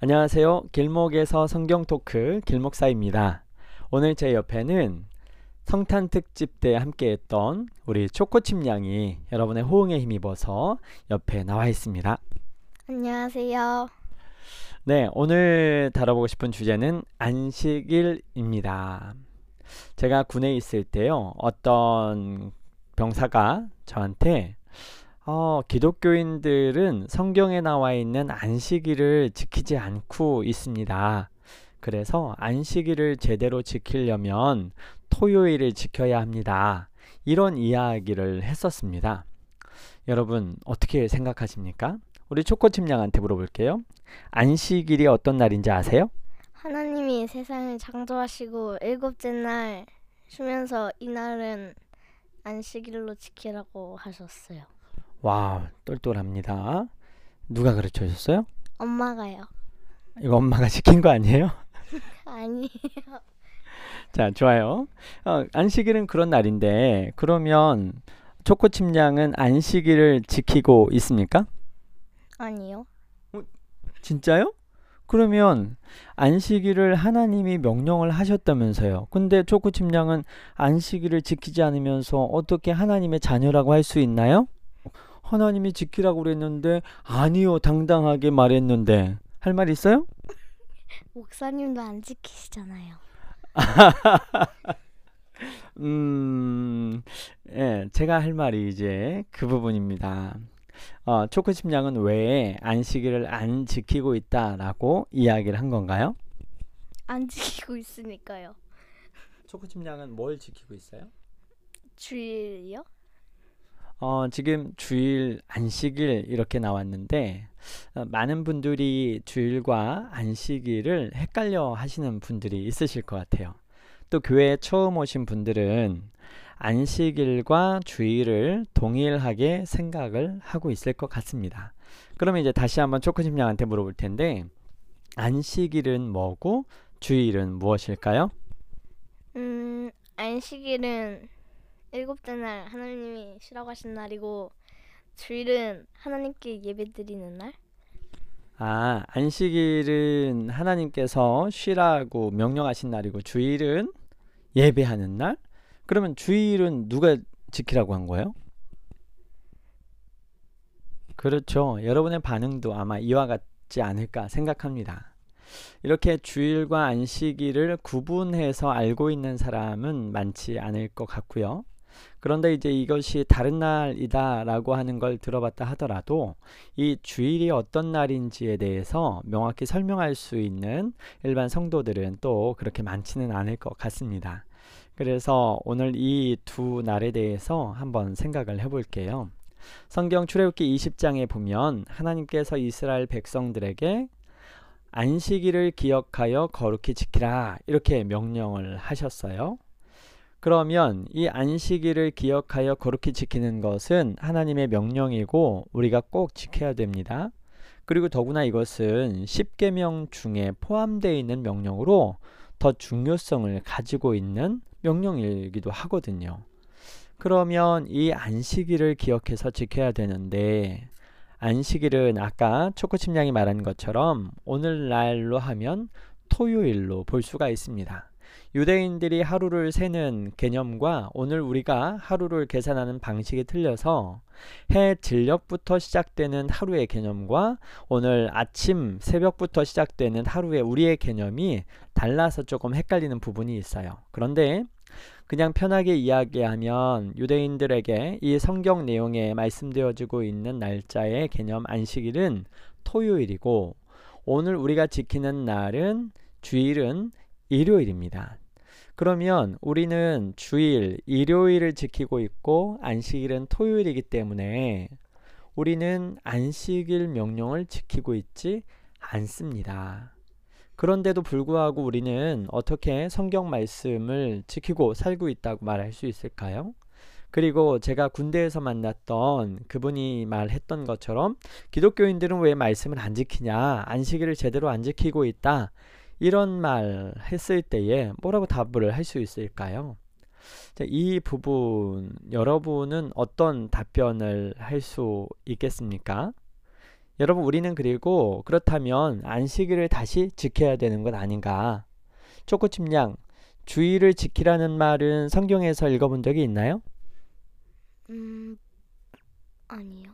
안녕하세요. 길목에서 성경 토크 길목사입니다. 오늘 제 옆에는 성탄 특집 때 함께했던 우리 초코칩 양이 여러분의 호응에 힘입어서 옆에 나와 있습니다. 안녕하세요. 네, 오늘 다뤄보고 싶은 주제는 안식일입니다. 제가 군에 있을 때요, 어떤 병사가 저한테 어, 기독교인들은 성경에 나와 있는 안식일을 지키지 않고 있습니다. 그래서 안식일을 제대로 지키려면 토요일을 지켜야 합니다. 이런 이야기를 했었습니다. 여러분, 어떻게 생각하십니까? 우리 초코칩 양한테 물어볼게요. 안식일이 어떤 날인지 아세요? 하나님이 세상을 창조하시고 일곱째 날 쉬면서 이날은 안식일로 지키라고 하셨어요. 와, 똘똘합니다. 누가 가르쳐 줬어요? 엄마가요. 이거 엄마가 시킨 거 아니에요? 아니에요. 자, 좋아요. 어, 안식일은 그런 날인데, 그러면 초코칩 양은 안식일을 지키고 있습니까? 아니요. 진짜요? 그러면 안식일을 하나님이 명령을 하셨다면서요. 근데 초코칩 양은 안식일을 지키지 않으면서 어떻게 하나님의 자녀라고 할 수 있나요? 하나님이 지키라고 그랬는데 아니요 당당하게 말했는데 할 말 있어요? 목사님도 안 지키시잖아요. 음, 예, 제가 할 말이 이제 그 부분입니다. 어, 초코칩 양은 왜 안식일을 안 지키고 있다라고 이야기를 한 건가요? 안 지키고 있으니까요. 초코칩 양은 뭘 지키고 있어요? 주일이요? 어, 지금 주일, 안식일 이렇게 나왔는데 어, 많은 분들이 주일과 안식일을 헷갈려 하시는 분들이 있으실 것 같아요. 또 교회에 처음 오신 분들은 안식일과 주일을 동일하게 생각을 하고 있을 것 같습니다. 그러면 이제 다시 한번 초코칩 양한테 물어볼 텐데 안식일은 뭐고 주일은 무엇일까요? 음, 안식일은 일곱째 날 하나님이 쉬라고 하신 날이고 주일은 하나님께 예배드리는 날? 아, 안식일은 하나님께서 쉬라고 명령하신 날이고 주일은 예배하는 날? 그러면 주일은 누가 지키라고 한 거예요? 그렇죠. 여러분의 반응도 아마 이와 같지 않을까 생각합니다. 이렇게 주일과 안식일을 구분해서 알고 있는 사람은 많지 않을 것 같고요. 그런데 이제 이것이 다른 날이다라고 하는 걸 들어봤다 하더라도 이 주일이 어떤 날인지에 대해서 명확히 설명할 수 있는 일반 성도들은 또 그렇게 많지는 않을 것 같습니다. 그래서 오늘 이 두 날에 대해서 한번 생각을 해볼게요. 성경 출애굽기 20장에 보면 하나님께서 이스라엘 백성들에게 안식일을 기억하여 거룩히 지키라 이렇게 명령을 하셨어요. 그러면 이 안식일을 기억하여 거룩히 지키는 것은 하나님의 명령이고 우리가 꼭 지켜야 됩니다. 그리고 더구나 이것은 10계명 중에 포함되어 있는 명령으로 더 중요성을 가지고 있는 명령이기도 하거든요. 그러면 이 안식일을 기억해서 지켜야 되는데 안식일은 아까 초코칩 양이 말한 것처럼 오늘날로 하면 토요일로 볼 수가 있습니다. 유대인들이 하루를 세는 개념과 오늘 우리가 하루를 계산하는 방식이 틀려서 해 진력부터 시작되는 하루의 개념과 오늘 아침 새벽부터 시작되는 하루의 우리의 개념이 달라서 조금 헷갈리는 부분이 있어요. 그런데 그냥 편하게 이야기하면 유대인들에게 이 성경 내용에 말씀되어지고 있는 날짜의 개념 안식일은 토요일이고 오늘 우리가 지키는 날은 주일은 일요일입니다. 그러면 우리는 주일, 일요일을 지키고 있고 안식일은 토요일이기 때문에 우리는 안식일 명령을 지키고 있지 않습니다. 그런데도 불구하고 우리는 어떻게 성경 말씀을 지키고 살고 있다고 말할 수 있을까요? 그리고 제가 군대에서 만났던 그분이 말했던 것처럼 기독교인들은 왜 말씀을 안 지키냐, 안식일을 제대로 안 지키고 있다. 이런 말 했을 때에 뭐라고 답을 할 수 있을까요? 자, 이 부분 여러분은 어떤 답변을 할 수 있겠습니까? 여러분 우리는 그리고 그렇다면 안식일을 다시 지켜야 되는 것 아닌가? 초코칩냥 주의를 지키라는 말은 성경에서 읽어본 적이 있나요? 음 아니요.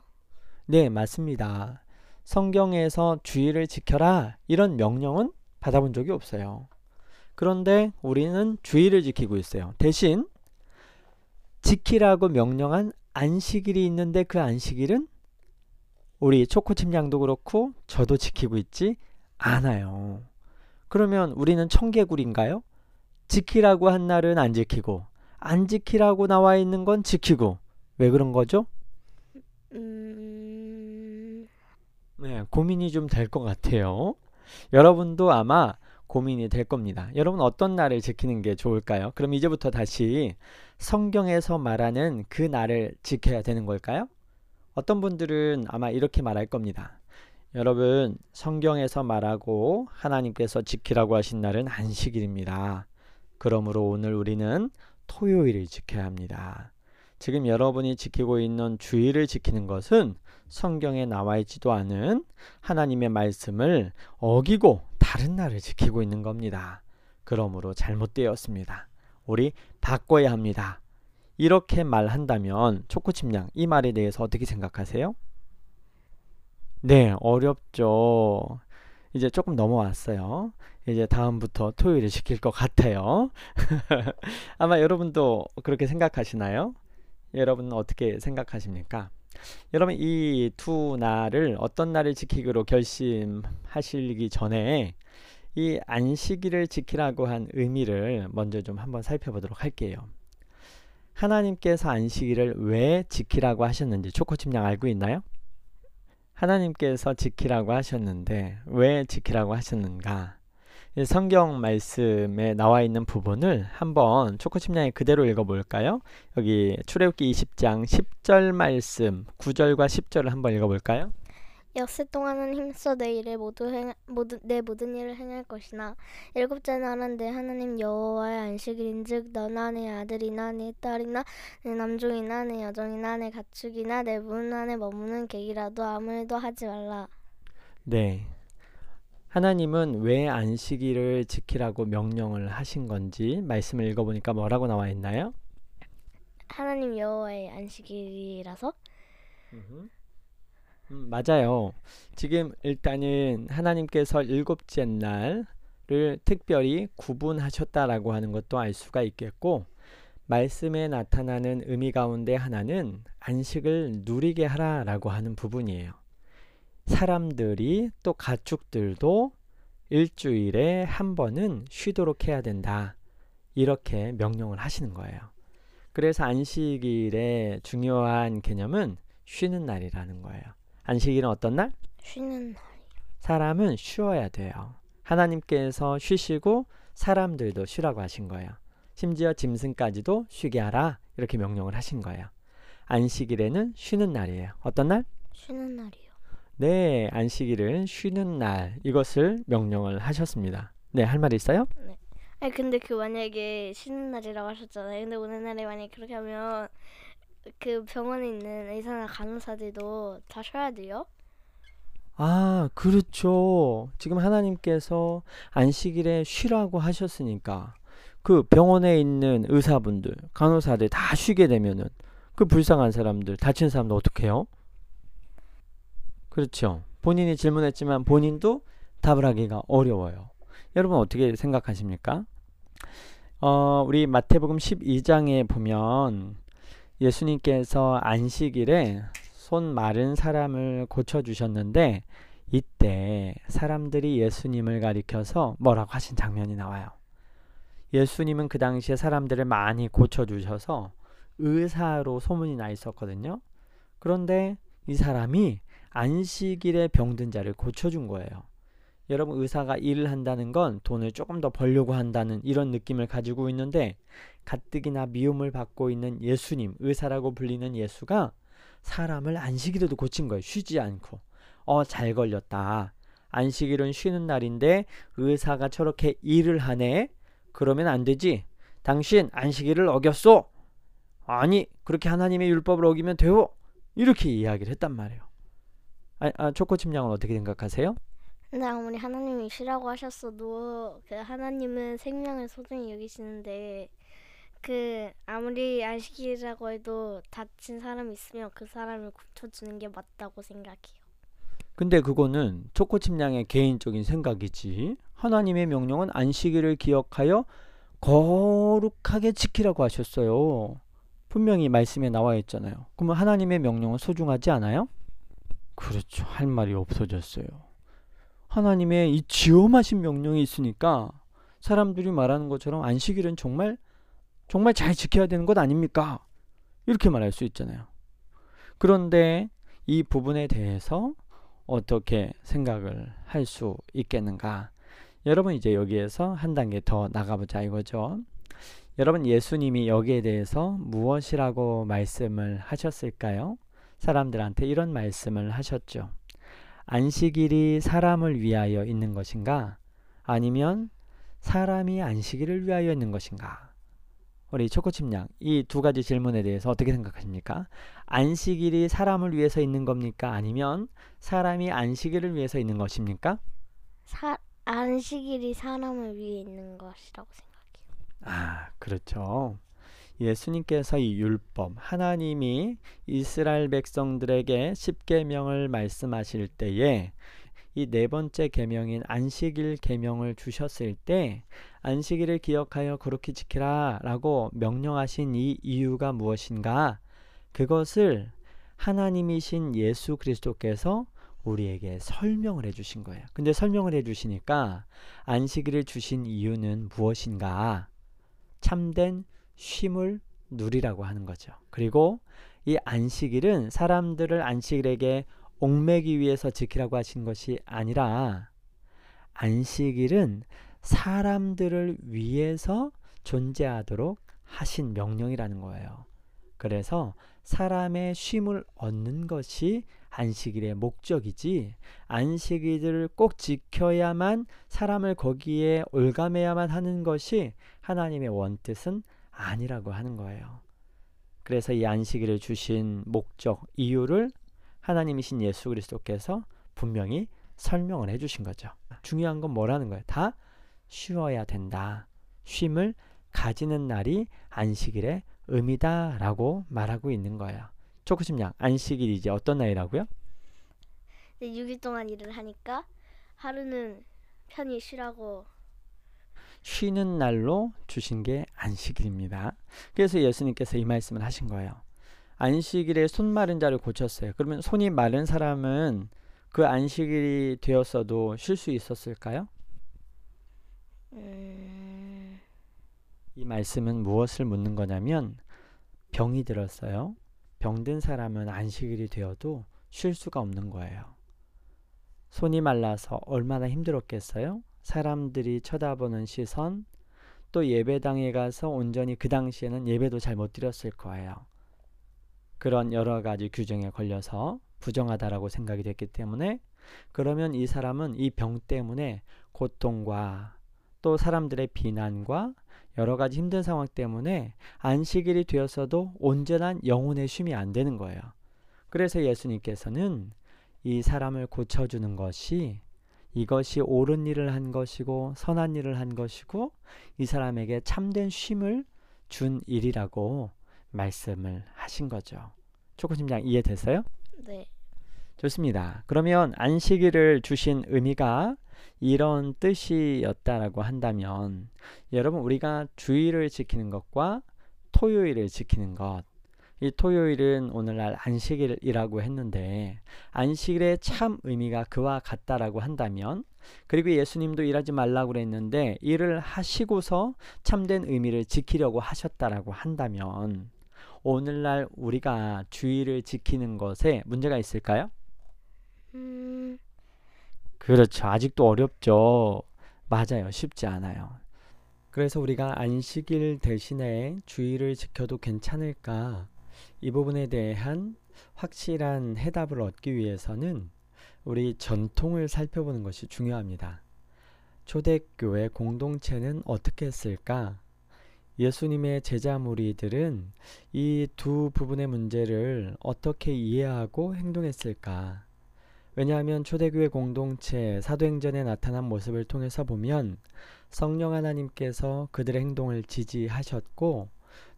네, 맞습니다. 성경에서 주의를 지켜라 이런 명령은 받아본 적이 없어요. 그런데 우리는 주의를 지키고 있어요. 대신 지키라고 명령한 안식일이 있는데 그 안식일은 우리 초코칩냥도 그렇고 저도 지키고 있지 않아요. 그러면 우리는 청개구리인가요? 지키라고 한 날은 안 지키고 안 지키라고 나와 있는 건 지키고 왜 그런 거죠? 음 네, 고민이 좀 될 것 같아요. 여러분도 아마 고민이 될 겁니다. 여러분 어떤 날을 지키는 게 좋을까요? 그럼 이제부터 다시 성경에서 말하는 그 날을 지켜야 되는 걸까요? 어떤 분들은 아마 이렇게 말할 겁니다. 여러분, 성경에서 말하고 하나님께서 지키라고 하신 날은 안식일입니다. 그러므로 오늘 우리는 토요일을 지켜야 합니다. 지금 여러분이 지키고 있는 주의를 지키는 것은 성경에 나와 있지도 않은 하나님의 말씀을 어기고 다른 날을 지키고 있는 겁니다. 그러므로 잘못되었습니다. 우리 바꿔야 합니다. 이렇게 말한다면 초코칩냥 이 말에 대해서 어떻게 생각하세요? 네, 어렵죠. 이제 조금 넘어왔어요. 이제 다음부터 토요일을 지킬 것 같아요. 아마 여러분도 그렇게 생각하시나요? 여러분은 어떻게 생각하십니까? 여러분 이 두 날을 어떤 날을 지키기로 결심하시기 전에 이 안식일을 지키라고 한 의미를 먼저 좀 한번 살펴보도록 할게요. 하나님께서 안식일을 왜 지키라고 하셨는지 초코칩냥 알고 있나요? 하나님께서 지키라고 하셨는데 왜 지키라고 하셨는가? 성경 말씀에 나와 있는 부분을 한번 초코칩냥이 그대로 읽어볼까요? 여기 출애굽기 20장 10절 말씀 9절과 10절을 한번 읽어볼까요? 역세 동안은 힘써 내 일을 모두 행 모두 내 모든 일을 행할 것이나 일곱째 날은 내 하나님 여호와의 안식일인즉 너나 내 아들이나 내 딸이나 내 남종이나 내 여종이나 내 가축이나 내 문 안에 머무는 객이라도 아무 일도 하지 말라. 네. 하나님은 왜 안식일을 지키라고 명령을 하신 건지 말씀을 읽어보니까 뭐라고 나와 있나요? 하나님 여호와의 안식일이라서 음, 맞아요. 지금 일단은 하나님께서 일곱째 날을 특별히 구분하셨다라고 하는 것도 알 수가 있겠고 말씀에 나타나는 의미 가운데 하나는 안식을 누리게 하라라고 하는 부분이에요. 사람들이 또 가축들도 일주일에 한 번은 쉬도록 해야 된다. 이렇게 명령을 하시는 거예요. 그래서 안식일의 중요한 개념은 쉬는 날이라는 거예요. 안식일은 어떤 날? 쉬는 날. 사람은 쉬어야 돼요. 하나님께서 쉬시고 사람들도 쉬라고 하신 거예요. 심지어 짐승까지도 쉬게 하라 이렇게 명령을 하신 거예요. 안식일에는 쉬는 날이에요. 어떤 날? 쉬는 날이요. 네, 안식일은 쉬는 날 이것을 명령을 하셨습니다. 네, 할 말 있어요? 아니 근데 그 만약에 쉬는 날이라고 하셨잖아요. 근데 오늘날에 만약 그렇게 하면 그 병원에 있는 의사나 간호사들도 다 쉬어야 돼요? 아, 그렇죠. 지금 하나님께서 안식일에 쉬라고 하셨으니까 그 병원에 있는 의사분들, 간호사들 다 쉬게 되면은 그 불쌍한 사람들, 다친 사람들 어떻게 해요? 그렇죠. 본인이 질문했지만 본인도 답을 하기가 어려워요. 여러분 어떻게 생각하십니까? 어, 우리 마태복음 12장에 보면 예수님께서 안식일에 손 마른 사람을 고쳐 주셨는데 이때 사람들이 예수님을 가리켜서 뭐라고 하신 장면이 나와요. 예수님은 그 당시에 사람들을 많이 고쳐 주셔서 의사로 소문이 나 있었거든요. 그런데 이 사람이 안식일에 병든 자를 고쳐준 거예요. 여러분 의사가 일을 한다는 건 돈을 조금 더 벌려고 한다는 이런 느낌을 가지고 있는데 가뜩이나 미움을 받고 있는 예수님, 의사라고 불리는 예수가 사람을 안식일에도 고친 거예요. 쉬지 않고. 어, 잘 걸렸다. 안식일은 쉬는 날인데 의사가 저렇게 일을 하네? 그러면 안 되지. 당신 안식일을 어겼소? 아니, 그렇게 하나님의 율법을 어기면 돼요? 이렇게 이야기를 했단 말이에요. 아, 아 초코칩 양은 어떻게 생각하세요? 근데 아무리 하나님이 쉬라고 하셨어도 그 하나님은 생명을 소중히 여기시는데 그 아무리 안식일이라고 해도 다친 사람이 있으면 그 사람을 고쳐주는 게 맞다고 생각해요. 근데 그거는 초코칩 양의 개인적인 생각이지. 하나님의 명령은 안식일을 기억하여 거룩하게 지키라고 하셨어요. 분명히 말씀에 나와 있잖아요. 그러면 하나님의 명령은 소중하지 않아요? 그렇죠. 할 말이 없어졌어요. 하나님의 이 지엄하신 명령이 있으니까 사람들이 말하는 것처럼 안식일은 정말 정말 잘 지켜야 되는 것 아닙니까? 이렇게 말할 수 있잖아요. 그런데 이 부분에 대해서 어떻게 생각을 할 수 있겠는가? 여러분 이제 여기에서 한 단계 더 나가보자 이거죠. 여러분 예수님이 여기에 대해서 무엇이라고 말씀을 하셨을까요? 사람들한테 이런 말씀을 하셨죠. 안식일이 사람을 위하여 있는 것인가? 아니면 사람이 안식일을 위하여 있는 것인가? 우리 초코칩양 이두 가지 질문에 대해서 어떻게 생각하십니까? 안식일이 사람을 위해서 있는 겁니까? 아니면 사람이 안식일을 위해서 있는 것입니까? 사, 안식일이 사람을 위해 있는 것이라고 생각해요. 아, 그렇죠. 예수님께서 이 율법, 하나님이 이스라엘 백성들에게 십계명을 말씀하실 때에 이 네 번째 계명인 안식일 계명을 주셨을 때 안식일을 기억하여 그렇게 지키라라고 명령하신 이 이유가 무엇인가? 그것을 하나님이신 예수 그리스도께서 우리에게 설명을 해 주신 거예요. 근데 설명을 해 주시니까 안식일을 주신 이유는 무엇인가? 참된 쉼을 누리라고 하는 거죠. 그리고 이 안식일은 사람들을 안식일에게 옥매기 위해서 지키라고 하신 것이 아니라 안식일은 사람들을 위해서 존재하도록 하신 명령이라는 거예요. 그래서 사람의 쉼을 얻는 것이 안식일의 목적이지 안식일을 꼭 지켜야만 사람을 거기에 올가매야만 하는 것이 하나님의 원뜻은 아니라고 하는 거예요. 그래서 이 안식일을 주신 목적, 이유를 하나님이신 예수 그리스도께서 분명히 설명을 해 주신 거죠. 중요한 건 뭐라는 거예요? 다 쉬어야 된다. 쉼을 가지는 날이 안식일의 의미다라고 말하고 있는 거예요. 초코심 양, 안식일이 이제 어떤 날이라고요? 6일 동안 일을 하니까 하루는 편히 쉬라고 쉬는 날로 주신 게 안식일입니다. 그래서 예수님께서 이 말씀을 하신 거예요. 안식일에 손 마른 자를 고쳤어요. 그러면 손이 마른 사람은 그 안식일이 되었어도 쉴 수 있었을까요? 음... 이 말씀은 무엇을 묻는 거냐면 병이 들었어요. 병든 사람은 안식일이 되어도 쉴 수가 없는 거예요. 손이 말라서 얼마나 힘들었겠어요? 사람들이 쳐다보는 시선, 또 예배당에 가서 온전히 그 당시에는 예배도 잘 못 드렸을 거예요. 그런 여러 가지 규정에 걸려서 부정하다라고 생각이 됐기 때문에 그러면 이 사람은 이 병 때문에 고통과 또 사람들의 비난과 여러 가지 힘든 상황 때문에 안식일이 되었어도 온전한 영혼의 쉼이 안 되는 거예요. 그래서 예수님께서는 이 사람을 고쳐주는 것이 이것이 옳은 일을 한 것이고 선한 일을 한 것이고 이 사람에게 참된 쉼을 준 일이라고 말씀을 하신 거죠. 초코심장 이해됐어요? 네. 좋습니다. 그러면 안식일을 주신 의미가 이런 뜻이었다라고 한다면 여러분 우리가 주일을 지키는 것과 토요일을 지키는 것. 이 토요일은 오늘날 안식일이라고 했는데 안식일의 참 의미가 그와 같다라고 한다면 그리고 예수님도 일하지 말라고 그랬는데 일을 하시고서 참된 의미를 지키려고 하셨다라고 한다면 오늘날 우리가 주일을 지키는 것에 문제가 있을까요? 음... 그렇죠. 아직도 어렵죠. 맞아요. 쉽지 않아요. 그래서 우리가 안식일 대신에 주일을 지켜도 괜찮을까? 이 부분에 대한 확실한 해답을 얻기 위해서는 우리 전통을 살펴보는 것이 중요합니다. 초대교회 공동체는 어떻게 했을까? 예수님의 제자 무리들은 이 두 부분의 문제를 어떻게 이해하고 행동했을까? 왜냐하면 초대교회 공동체 사도행전에 나타난 모습을 통해서 보면 성령 하나님께서 그들의 행동을 지지하셨고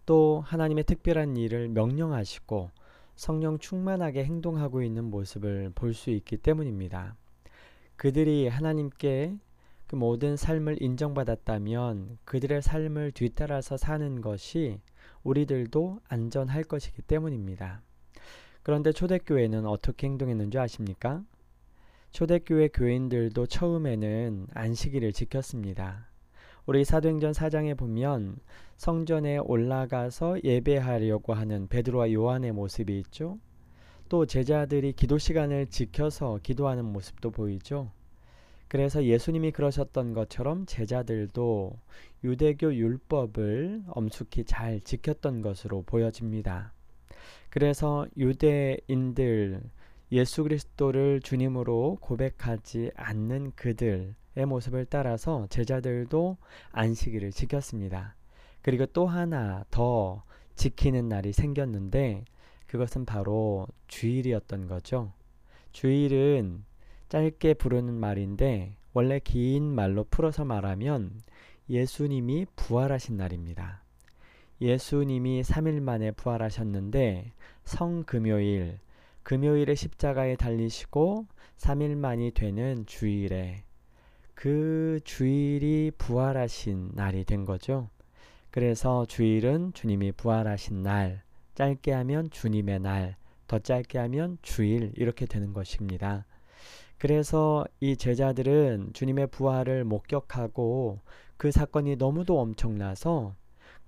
또 하나님의 특별한 일을 명령하시고 성령 충만하게 행동하고 있는 모습을 볼 수 있기 때문입니다. 그들이 하나님께 그 모든 삶을 인정받았다면 그들의 삶을 뒤따라서 사는 것이 우리들도 안전할 것이기 때문입니다. 그런데 초대교회는 어떻게 행동했는지 아십니까? 초대교회 교인들도 처음에는 안식일을 지켰습니다. 우리 사도행전 4장에 보면 성전에 올라가서 예배하려고 하는 베드로와 요한의 모습이 있죠. 또 제자들이 기도 시간을 지켜서 기도하는 모습도 보이죠. 그래서 예수님이 그러셨던 것처럼 제자들도 유대교 율법을 엄숙히 잘 지켰던 것으로 보여집니다. 그래서 유대인들 예수 그리스도를 주님으로 고백하지 않는 그들의 모습을 따라서 제자들도 안식일을 지켰습니다. 그리고 또 하나 더 지키는 날이 생겼는데 그것은 바로 주일이었던 거죠. 주일은 짧게 부르는 말인데 원래 긴 말로 풀어서 말하면 예수님이 부활하신 날입니다. 예수님이 3일 만에 부활하셨는데 성금요일, 금요일에 십자가에 달리시고 3일 만이 되는 주일에 그 주일이 부활하신 날이 된 거죠. 그래서 주일은 주님이 부활하신 날, 짧게 하면 주님의 날, 더 짧게 하면 주일 이렇게 되는 것입니다. 그래서 이 제자들은 주님의 부활을 목격하고 그 사건이 너무도 엄청나서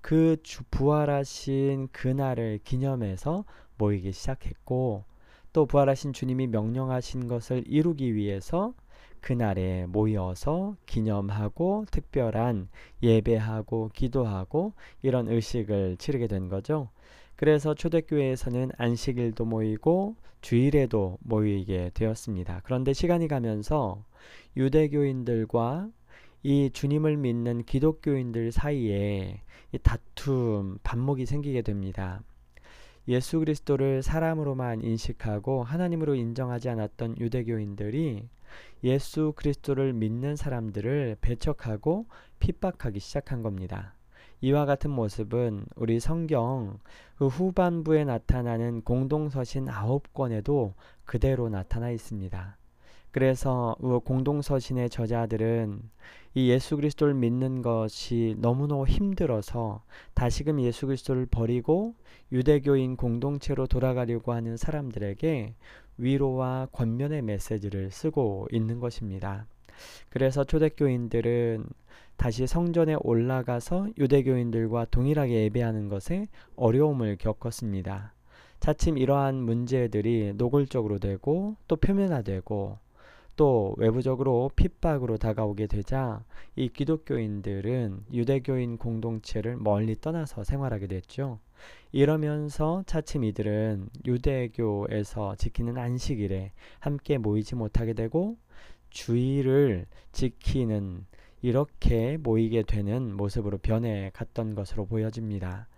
그 부활하신 그날을 기념해서 모이기 시작했고 또 부활하신 주님이 명령하신 것을 이루기 위해서 그날에 모여서 기념하고 특별한 예배하고 기도하고 이런 의식을 치르게 된 거죠. 그래서 초대교회에서는 안식일도 모이고 주일에도 모이게 되었습니다. 그런데 시간이 가면서 유대교인들과 이 주님을 믿는 기독교인들 사이에 다툼, 반목이 생기게 됩니다. 예수 그리스도를 사람으로만 인식하고 하나님으로 인정하지 않았던 유대교인들이 예수 그리스도를 믿는 사람들을 배척하고 핍박하기 시작한 겁니다. 이와 같은 모습은 우리 성경 그 후반부에 나타나는 공동서신 아홉 권에도 그대로 나타나 있습니다. 그래서 공동서신의 저자들은 이 예수 그리스도를 믿는 것이 너무너무 힘들어서 다시금 예수 그리스도를 버리고 유대교인 공동체로 돌아가려고 하는 사람들에게 위로와 권면의 메시지를 쓰고 있는 것입니다. 그래서 초대교인들은 다시 성전에 올라가서 유대교인들과 동일하게 예배하는 것에 어려움을 겪었습니다. 차츰 이러한 문제들이 노골적으로 되고 또 표면화되고 또 외부적으로 핍박으로 다가오게 되자 이 기독교인들은 유대교인 공동체를 멀리 떠나서 생활하게 됐죠. 이러면서 차츰 이들은 유대교에서 지키는 안식일에 함께 모이지 못하게 되고 주의를 지키는 이렇게 모이게 되는 모습으로 변해 갔던 것으로 보여집니다.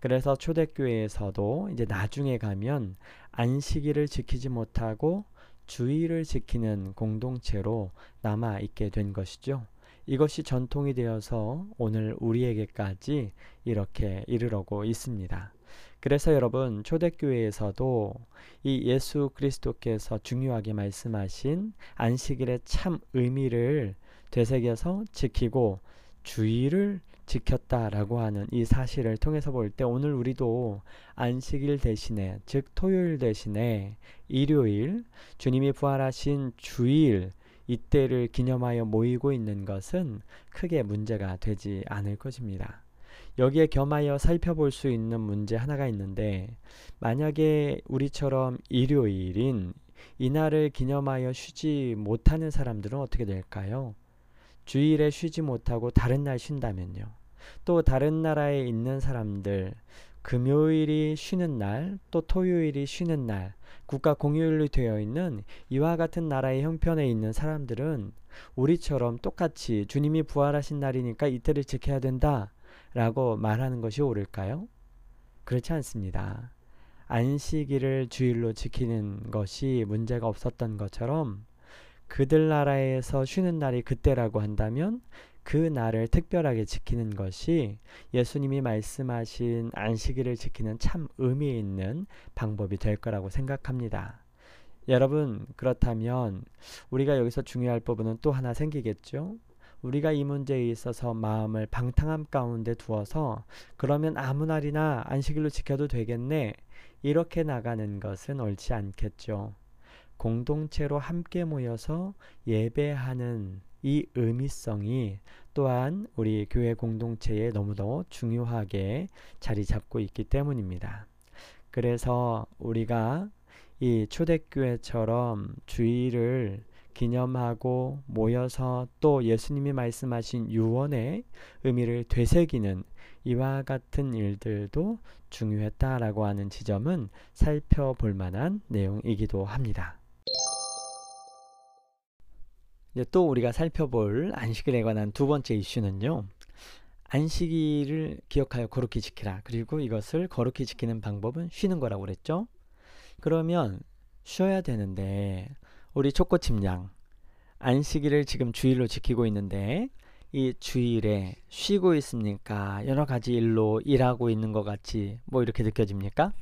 그래서 초대교회에서도 이제 나중에 가면 안식일을 지키지 못하고 주의를 지키는 공동체로 남아 있게 된 것이죠. 이것이 전통이 되어서 오늘 우리에게까지 이렇게 이르러고 있습니다. 그래서 여러분 초대교회에서도 이 예수 그리스도께서 중요하게 말씀하신 안식일의 참 의미를 되새겨서 지키고 주의를 지켰다라고 하는 이 사실을 통해서 볼 때 오늘 우리도 안식일 대신에 즉 토요일 대신에 일요일 주님이 부활하신 주일 이때를 기념하여 모이고 있는 것은 크게 문제가 되지 않을 것입니다. 여기에 겸하여 살펴볼 수 있는 문제 하나가 있는데 만약에 우리처럼 일요일인 이날을 기념하여 쉬지 못하는 사람들은 어떻게 될까요? 주일에 쉬지 못하고 다른 날 쉰다면요. 또 다른 나라에 있는 사람들 금요일이 쉬는 날, 또 토요일이 쉬는 날, 국가 공휴일로 되어 있는 이와 같은 나라의 형편에 있는 사람들은 우리처럼 똑같이 주님이 부활하신 날이니까 이때를 지켜야 된다 라고 말하는 것이 옳을까요? 그렇지 않습니다. 안식일을 주일로 지키는 것이 문제가 없었던 것처럼 그들 나라에서 쉬는 날이 그때라고 한다면 그 날을 특별하게 지키는 것이 예수님이 말씀하신 안식일을 지키는 참 의미 있는 방법이 될 거라고 생각합니다. 여러분, 그렇다면 우리가 여기서 중요할 부분은 또 하나 생기겠죠? 우리가 이 문제에 있어서 마음을 방탕함 가운데 두어서 그러면 아무 날이나 안식일로 지켜도 되겠네. 이렇게 나가는 것은 옳지 않겠죠. 공동체로 함께 모여서 예배하는 이 의미성이 또한 우리 교회 공동체에 너무도 중요하게 자리 잡고 있기 때문입니다. 그래서 우리가 이 초대교회처럼 주일을 기념하고 모여서 또 예수님이 말씀하신 유언의 의미를 되새기는 이와 같은 일들도 중요했다라고 하는 지점은 살펴볼 만한 내용이기도 합니다. 이제 또 우리가 살펴볼 안식일에 관한 두 번째 이슈는요. 안식일을 기억하여 거룩히 지키라. 그리고 이것을 거룩히 지키는 방법은 쉬는 거라고 그랬죠. 그러면 쉬어야 되는데 우리 초코칩 양 안식일을 지금 주일로 지키고 있는데 이 주일에 쉬고 있습니까? 여러 가지 일로 일하고 있는 것 같이 뭐 이렇게 느껴집니까?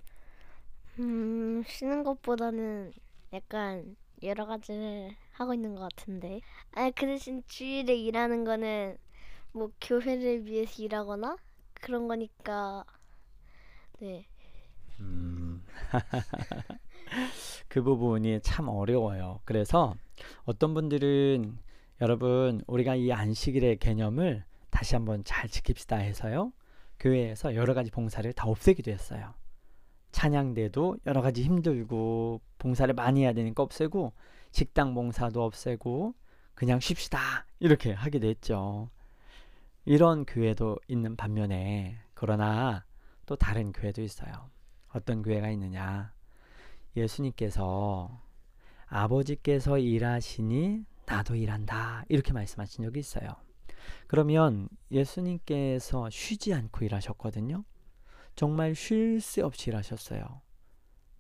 음, 쉬는 것보다는 약간 여러 가지를 하고 있는 것 같은데. 아, 그 대신 주일에 일하는 거는 뭐 교회를 위해서 일하거나 그런 거니까 네. 음. 그 부분이 참 어려워요. 그래서 어떤 분들은 여러분 우리가 이 안식일의 개념을 다시 한번 잘 지킵시다 해서요. 교회에서 여러 가지 봉사를 다 없애기도 했어요. 찬양대도 여러 가지 힘들고 봉사를 많이 해야 되니까 없애고 식당 봉사도 없애고 그냥 쉽시다 이렇게 하게 됐죠. 이런 교회도 있는 반면에 그러나 또 다른 교회도 있어요. 어떤 교회가 있느냐? 예수님께서 아버지께서 일하시니 나도 일한다. 이렇게 말씀하신 적이 있어요. 그러면 예수님께서 쉬지 않고 일하셨거든요. 정말 쉴 새 없이 일하셨어요.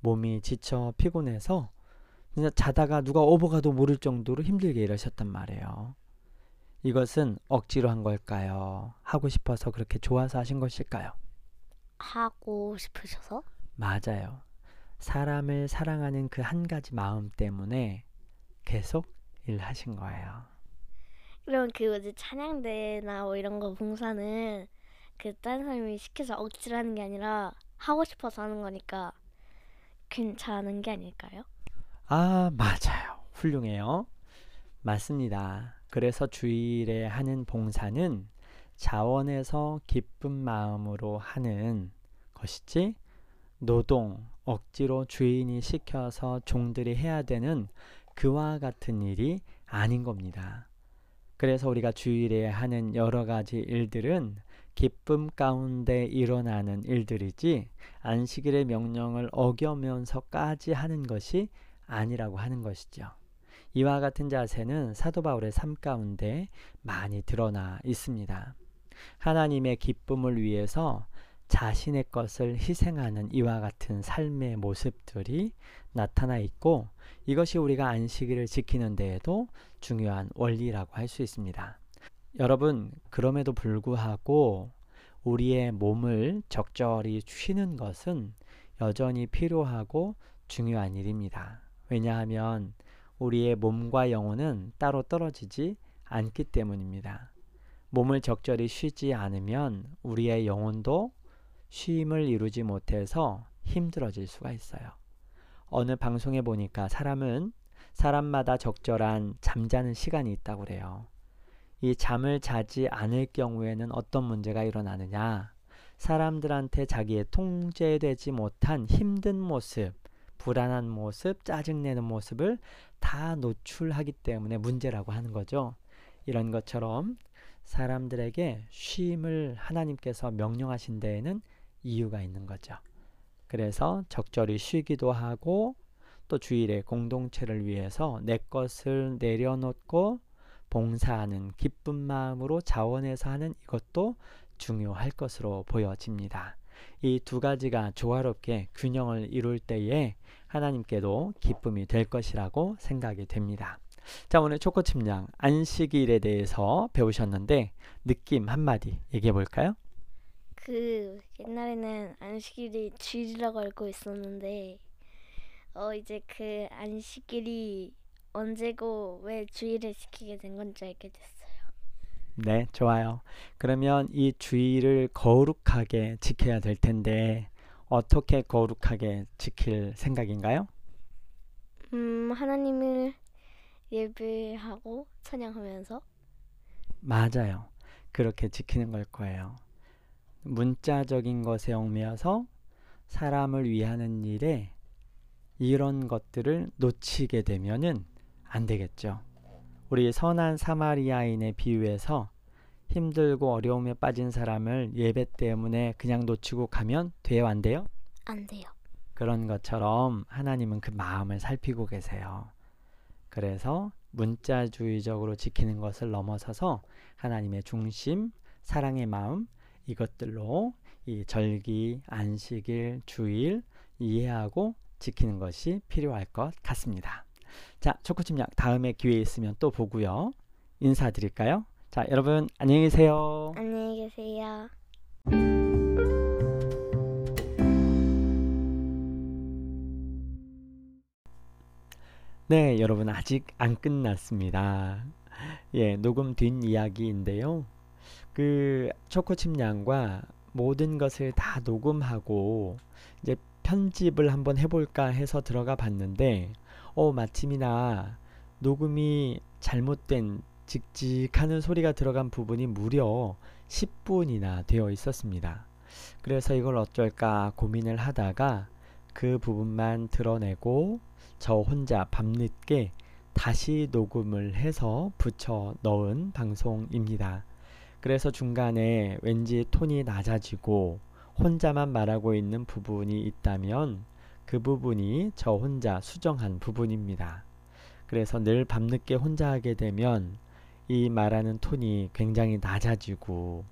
몸이 지쳐 피곤해서 진짜 자다가 누가 오버가도 모를 정도로 힘들게 일하셨단 말이에요. 이것은 억지로 한 걸까요? 하고 싶어서 그렇게 좋아서 하신 것일까요? 하고 싶으셔서? 맞아요. 사람을 사랑하는 그 한 가지 마음 때문에 계속 일하신 거예요. 그럼 그 뭐지 찬양대나 뭐 이런 거 봉사는 그딴 사람이 시켜서 억지로 하는 게 아니라 하고 싶어서 하는 거니까 괜찮은 게 아닐까요? 아, 맞아요. 훌륭해요. 맞습니다. 그래서 주일에 하는 봉사는 자원에서 기쁜 마음으로 하는 것이지 노동, 억지로 주인이 시켜서 종들이 해야 되는 그와 같은 일이 아닌 겁니다. 그래서 우리가 주일에 하는 여러 가지 일들은 기쁨 가운데 일어나는 일들이지 안식일의 명령을 어겨면서까지 하는 것이 아니라고 하는 것이죠. 이와 같은 자세는 사도 바울의 삶 가운데 많이 드러나 있습니다. 하나님의 기쁨을 위해서 자신의 것을 희생하는 이와 같은 삶의 모습들이 나타나 있고 이것이 우리가 안식일을 지키는 데에도 중요한 원리라고 할 수 있습니다. 여러분, 그럼에도 불구하고 우리의 몸을 적절히 쉬는 것은 여전히 필요하고 중요한 일입니다. 왜냐하면 우리의 몸과 영혼은 따로 떨어지지 않기 때문입니다. 몸을 적절히 쉬지 않으면 우리의 영혼도 쉼을 이루지 못해서 힘들어질 수가 있어요. 어느 방송에 보니까 사람은 사람마다 적절한 잠자는 시간이 있다고 그래요. 이 잠을 자지 않을 경우에는 어떤 문제가 일어나느냐? 사람들한테 자기의 통제되지 못한 힘든 모습, 불안한 모습, 짜증내는 모습을 다 노출하기 때문에 문제라고 하는 거죠. 이런 것처럼 사람들에게 쉼을 하나님께서 명령하신 데에는 이유가 있는 거죠. 그래서 적절히 쉬기도 하고 또 주일에 공동체를 위해서 내 것을 내려놓고 봉사하는 기쁜 마음으로 자원해서 하는 이것도 중요할 것으로 보여집니다. 이 두 가지가 조화롭게 균형을 이룰 때에 하나님께도 기쁨이 될 것이라고 생각이 됩니다. 자, 오늘 초코침량 안식일에 대해서 배우셨는데 느낌 한마디 얘기해 볼까요? 그 옛날에는 안식일이 주일이라고 알고 있었는데 어 이제 그 안식일이 언제고 왜 주일을 지키게 된 건지 알게 됐어요. 네, 좋아요. 그러면 이 주일을 거룩하게 지켜야 될 텐데 어떻게 거룩하게 지킬 생각인가요? 음 하나님을 예배하고 찬양하면서 맞아요. 그렇게 지키는 걸 거예요. 문자적인 것에 얽매여서 사람을 위하는 일에 이런 것들을 놓치게 되면은 안 되겠죠. 우리 선한 사마리아인의 비유에서 힘들고 어려움에 빠진 사람을 예배 때문에 그냥 놓치고 가면 돼요, 안 돼요? 안 돼요. 그런 것처럼 하나님은 그 마음을 살피고 계세요. 그래서 문자주의적으로 지키는 것을 넘어서서 하나님의 중심, 사랑의 마음 이것들로 이 절기, 안식일, 주일 이해하고 지키는 것이 필요할 것 같습니다. 자, 초코침약 다음에 기회 있으면 또 보고요. 인사드릴까요? 자, 여러분 안녕히 계세요. 안녕히 계세요. 네, 여러분 아직 안 끝났습니다. 예, 녹음 뒷이야기인데요. 그 초코칩량과 모든 것을 다 녹음하고 이제 편집을 한번 해볼까 해서 들어가 봤는데 어, 마침이나 녹음이 잘못된 직직하는 소리가 들어간 부분이 무려 10분이나 되어 있었습니다. 그래서 이걸 어쩔까 고민을 하다가 그 부분만 드러내고 저 혼자 밤늦게 다시 녹음을 해서 붙여 넣은 방송입니다. 그래서 중간에 왠지 톤이 낮아지고 혼자만 말하고 있는 부분이 있다면 그 부분이 저 혼자 수정한 부분입니다. 그래서 늘 밤늦게 혼자 하게 되면 이 말하는 톤이 굉장히 낮아지고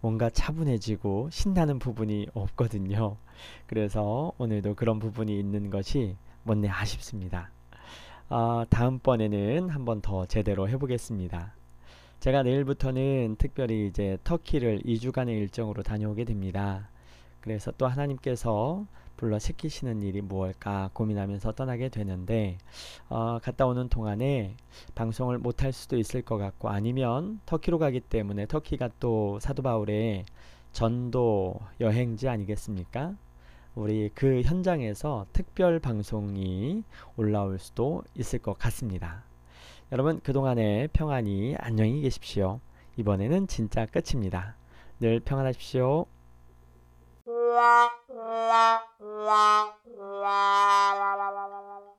뭔가 차분해지고 신나는 부분이 없거든요. 그래서 오늘도 그런 부분이 있는 것이 못내 아쉽습니다. 어, 다음번에는 한번 더 제대로 해보겠습니다. 제가 내일부터는 특별히 이제 터키를 2주간의 일정으로 다녀오게 됩니다. 그래서 또 하나님께서 불러 시키시는 일이 무엇일까 고민하면서 떠나게 되는데 어, 갔다 오는 동안에 방송을 못할 수도 있을 것 같고 아니면 터키로 가기 때문에 터키가 또 사도 바울의 전도 여행지 아니겠습니까? 우리 그 현장에서 특별 방송이 올라올 수도 있을 것 같습니다. 여러분 그동안에 평안히 안녕히 계십시오. 이번에는 진짜 끝입니다. 늘 평안하십시오.